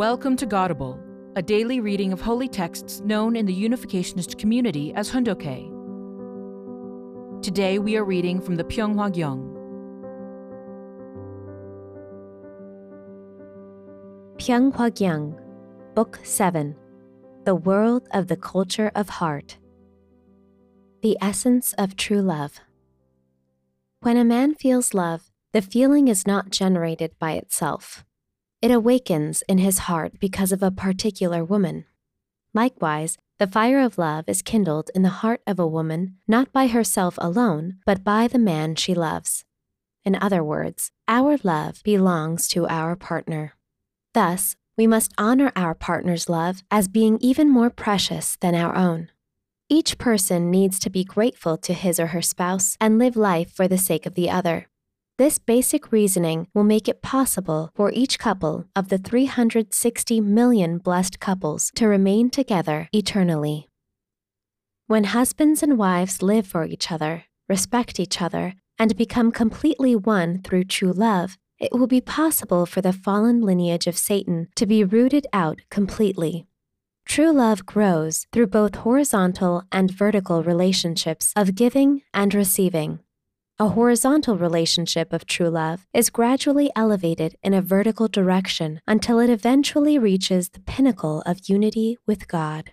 Welcome to Godible, a daily reading of holy texts known in the Unificationist community as Hoondok. Today we are reading from the Pyeonghwa Gyeong. Pyeonghwa Gyeong, Book 7 The World of the Culture of Heart. The Essence of True Love. When a man feels love, the feeling is not generated by itself. It awakens in his heart because of a particular woman. Likewise, the fire of love is kindled in the heart of a woman not by herself alone, but by the man she loves. In other words, our love belongs to our partner. Thus, we must honor our partner's love as being even more precious than our own. Each person needs to be grateful to his or her spouse and live life for the sake of the other. This basic reasoning will make it possible for each couple of the 360 million blessed couples to remain together eternally. When husbands and wives live for each other, respect each other, and become completely one through true love, it will be possible for the fallen lineage of Satan to be rooted out completely. True love grows through both horizontal and vertical relationships of giving and receiving. A horizontal relationship of true love is gradually elevated in a vertical direction until it eventually reaches the pinnacle of unity with God.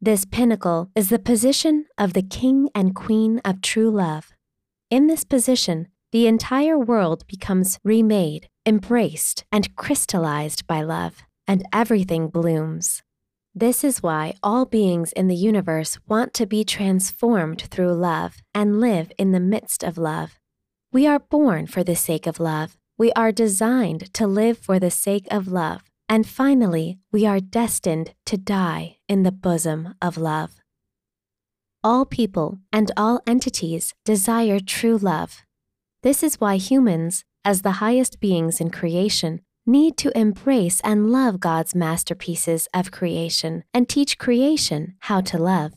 This pinnacle is the position of the king and queen of true love. In this position, the entire world becomes remade, embraced, and crystallized by love, and everything blooms. This is why all beings in the universe want to be transformed through love and live in the midst of love. We are born for the sake of love. We are designed to live for the sake of love. And finally, we are destined to die in the bosom of love. All people and all entities desire true love. This is why humans, as the highest beings in creation, need to embrace and love God's masterpieces of creation and teach creation how to love.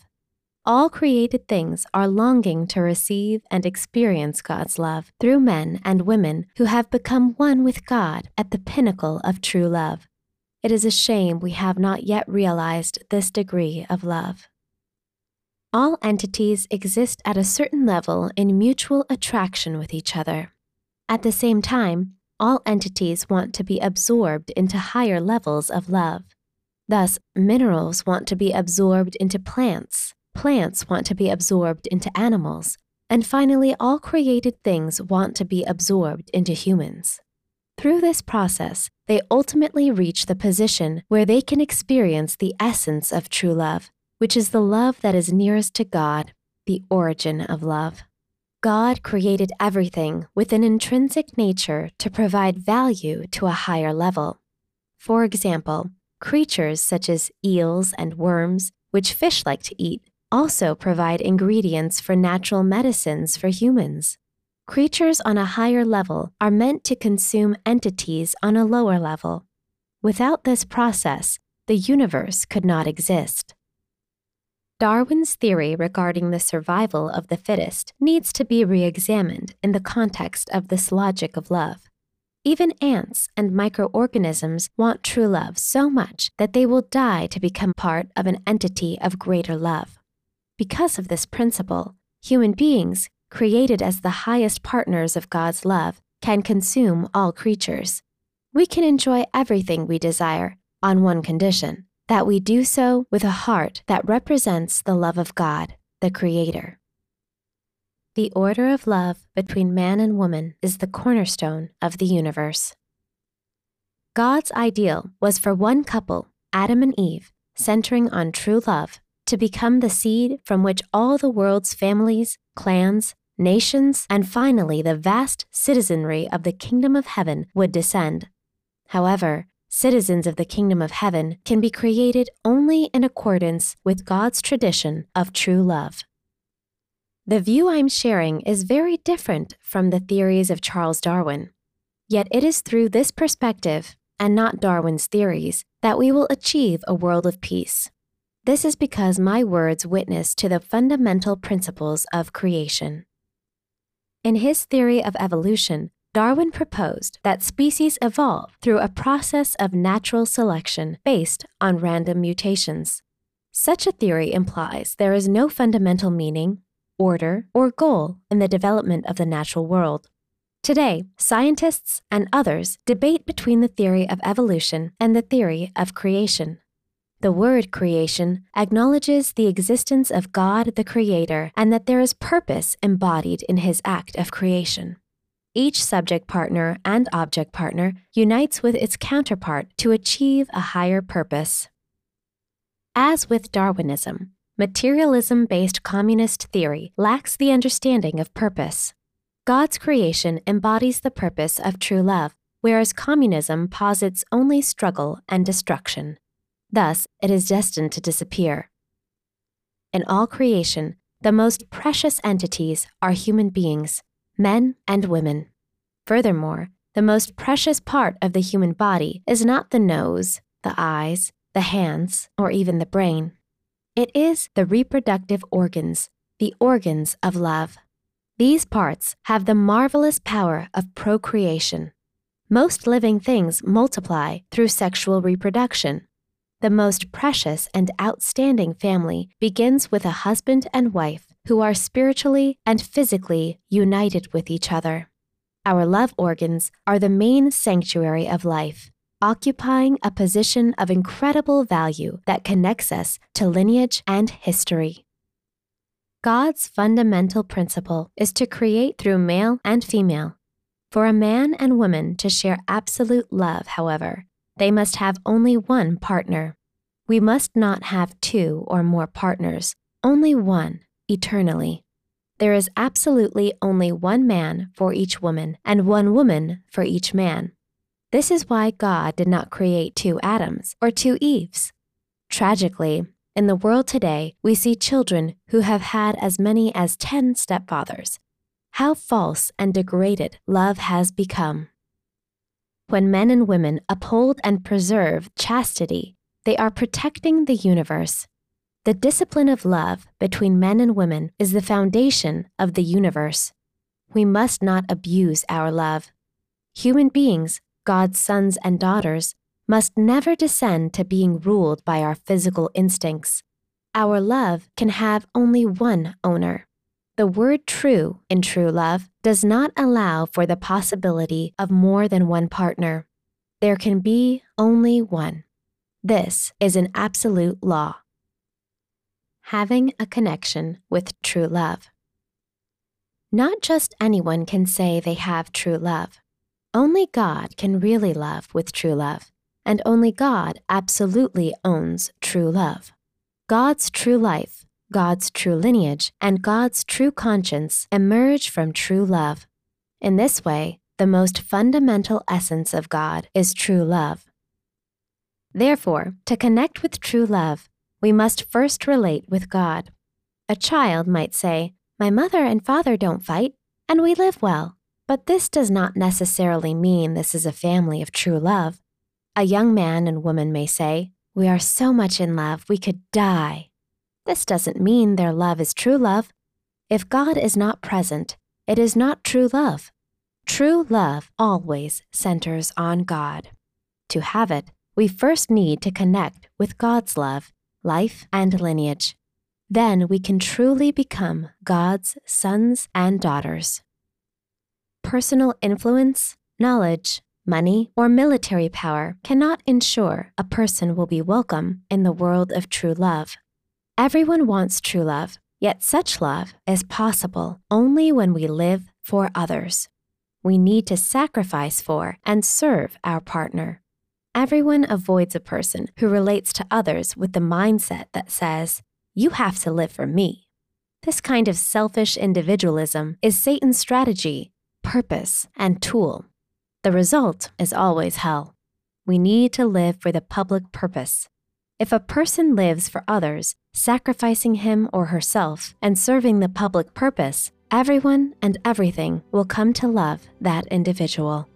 All created things are longing to receive and experience God's love through men and women who have become one with God at the pinnacle of true love. It is a shame we have not yet realized this degree of love. All entities exist at a certain level in mutual attraction with each other. At the same time, all entities want to be absorbed into higher levels of love. Thus, minerals want to be absorbed into plants, plants want to be absorbed into animals, and finally, all created things want to be absorbed into humans. Through this process, they ultimately reach the position where they can experience the essence of true love, which is the love that is nearest to God, the origin of love. God created everything with an intrinsic nature to provide value to a higher level. For example, creatures such as eels and worms, which fish like to eat, also provide ingredients for natural medicines for humans. Creatures on a higher level are meant to consume entities on a lower level. Without this process, the universe could not exist. Darwin's theory regarding the survival of the fittest needs to be re examined in the context of this logic of love. Even ants and microorganisms want true love so much that they will die to become part of an entity of greater love. Because of this principle, human beings, created as the highest partners of God's love, can consume all creatures. We can enjoy everything we desire on one condition that we do so with a heart that represents the love of God, the Creator. The order of love between man and woman is the cornerstone of the universe. God's ideal was for one couple, Adam and Eve, centering on true love, to become the seed from which all the world's families, clans, nations, and finally the vast citizenry of the kingdom of heaven would descend. However, citizens of the kingdom of heaven can be created only in accordance with God's tradition of true love. The view I'm sharing is very different from the theories of Charles Darwin. Yet it is through this perspective, and not Darwin's theories, that we will achieve a world of peace. This is because my words witness to the fundamental principles of creation. In his theory of evolution, Darwin proposed that species evolve through a process of natural selection based on random mutations. Such a theory implies there is no fundamental meaning, order, or goal in the development of the natural world. Today, scientists and others debate between the theory of evolution and the theory of creation. The word creation acknowledges the existence of God the Creator and that there is purpose embodied in His act of creation. Each subject partner and object partner unites with its counterpart to achieve a higher purpose. As with Darwinism, materialism based communist theory lacks the understanding of purpose. God's creation embodies the purpose of true love, whereas communism posits only struggle and destruction. Thus, it is destined to disappear. In all creation, the most precious entities are human beings, men and women. Furthermore, the most precious part of the human body is not the nose, the eyes, the hands, or even the brain. It is the reproductive organs, the organs of love. These parts have the marvelous power of procreation. Most living things multiply through sexual reproduction. The most precious and outstanding family begins with a husband and wife who are spiritually and physically united with each other. Our love organs are the main sanctuary of life, occupying a position of incredible value that connects us to lineage and history. God's fundamental principle is to create through male and female. For a man and woman to share absolute love, however, they must have only one partner. We must not have two or more partners, only one, eternally. There is absolutely only one man for each woman and one woman for each man. This is why God did not create two Adams or two Eves. Tragically, in the world today, we see children who have had as many as 10 stepfathers. How false and degraded love has become. When men and women uphold and preserve chastity, they are protecting the universe. The discipline of love between men and women is the foundation of the universe. We must not abuse our love. Human beings, God's sons and daughters, must never descend to being ruled by our physical instincts. Our love can have only one owner. The word true in true love does not allow for the possibility of more than one partner. There can be only one. This is an absolute law. Having a connection with true love. Not just anyone can say they have true love. Only God can really love with true love, and only God absolutely owns true love. God's true life, God's true lineage, and God's true conscience emerge from true love. In this way, the most fundamental essence of God is true love. Therefore, to connect with true love, we must first relate with God. A child might say, My mother and father don't fight, and we live well. But this does not necessarily mean this is a family of true love. A young man and woman may say, We are so much in love, we could die. This doesn't mean their love is true love. If God is not present, it is not true love. True love always centers on God. To have it, we first need to connect with God's love, life, and lineage. Then we can truly become God's sons and daughters. Personal influence, knowledge, money, or military power cannot ensure a person will be welcome in the world of true love. Everyone wants true love, yet such love is possible only when we live for others. We need to sacrifice for and serve our partner. Everyone avoids a person who relates to others with the mindset that says, You have to live for me. This kind of selfish individualism is Satan's strategy, purpose, and tool. The result is always hell. We need to live for the public purpose. If a person lives for others, sacrificing him or herself and serving the public purpose, everyone and everything will come to love that individual.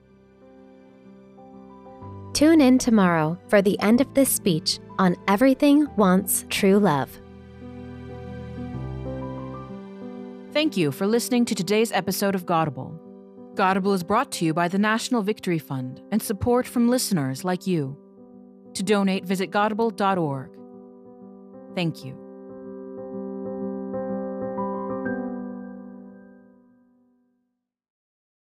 Tune in tomorrow for the end of this speech on Everything Wants True Love. Thank you for listening to today's episode of Godible. Godable is brought to you by the National Victory Fund and support from listeners like you. To donate, visit godible.org. Thank you.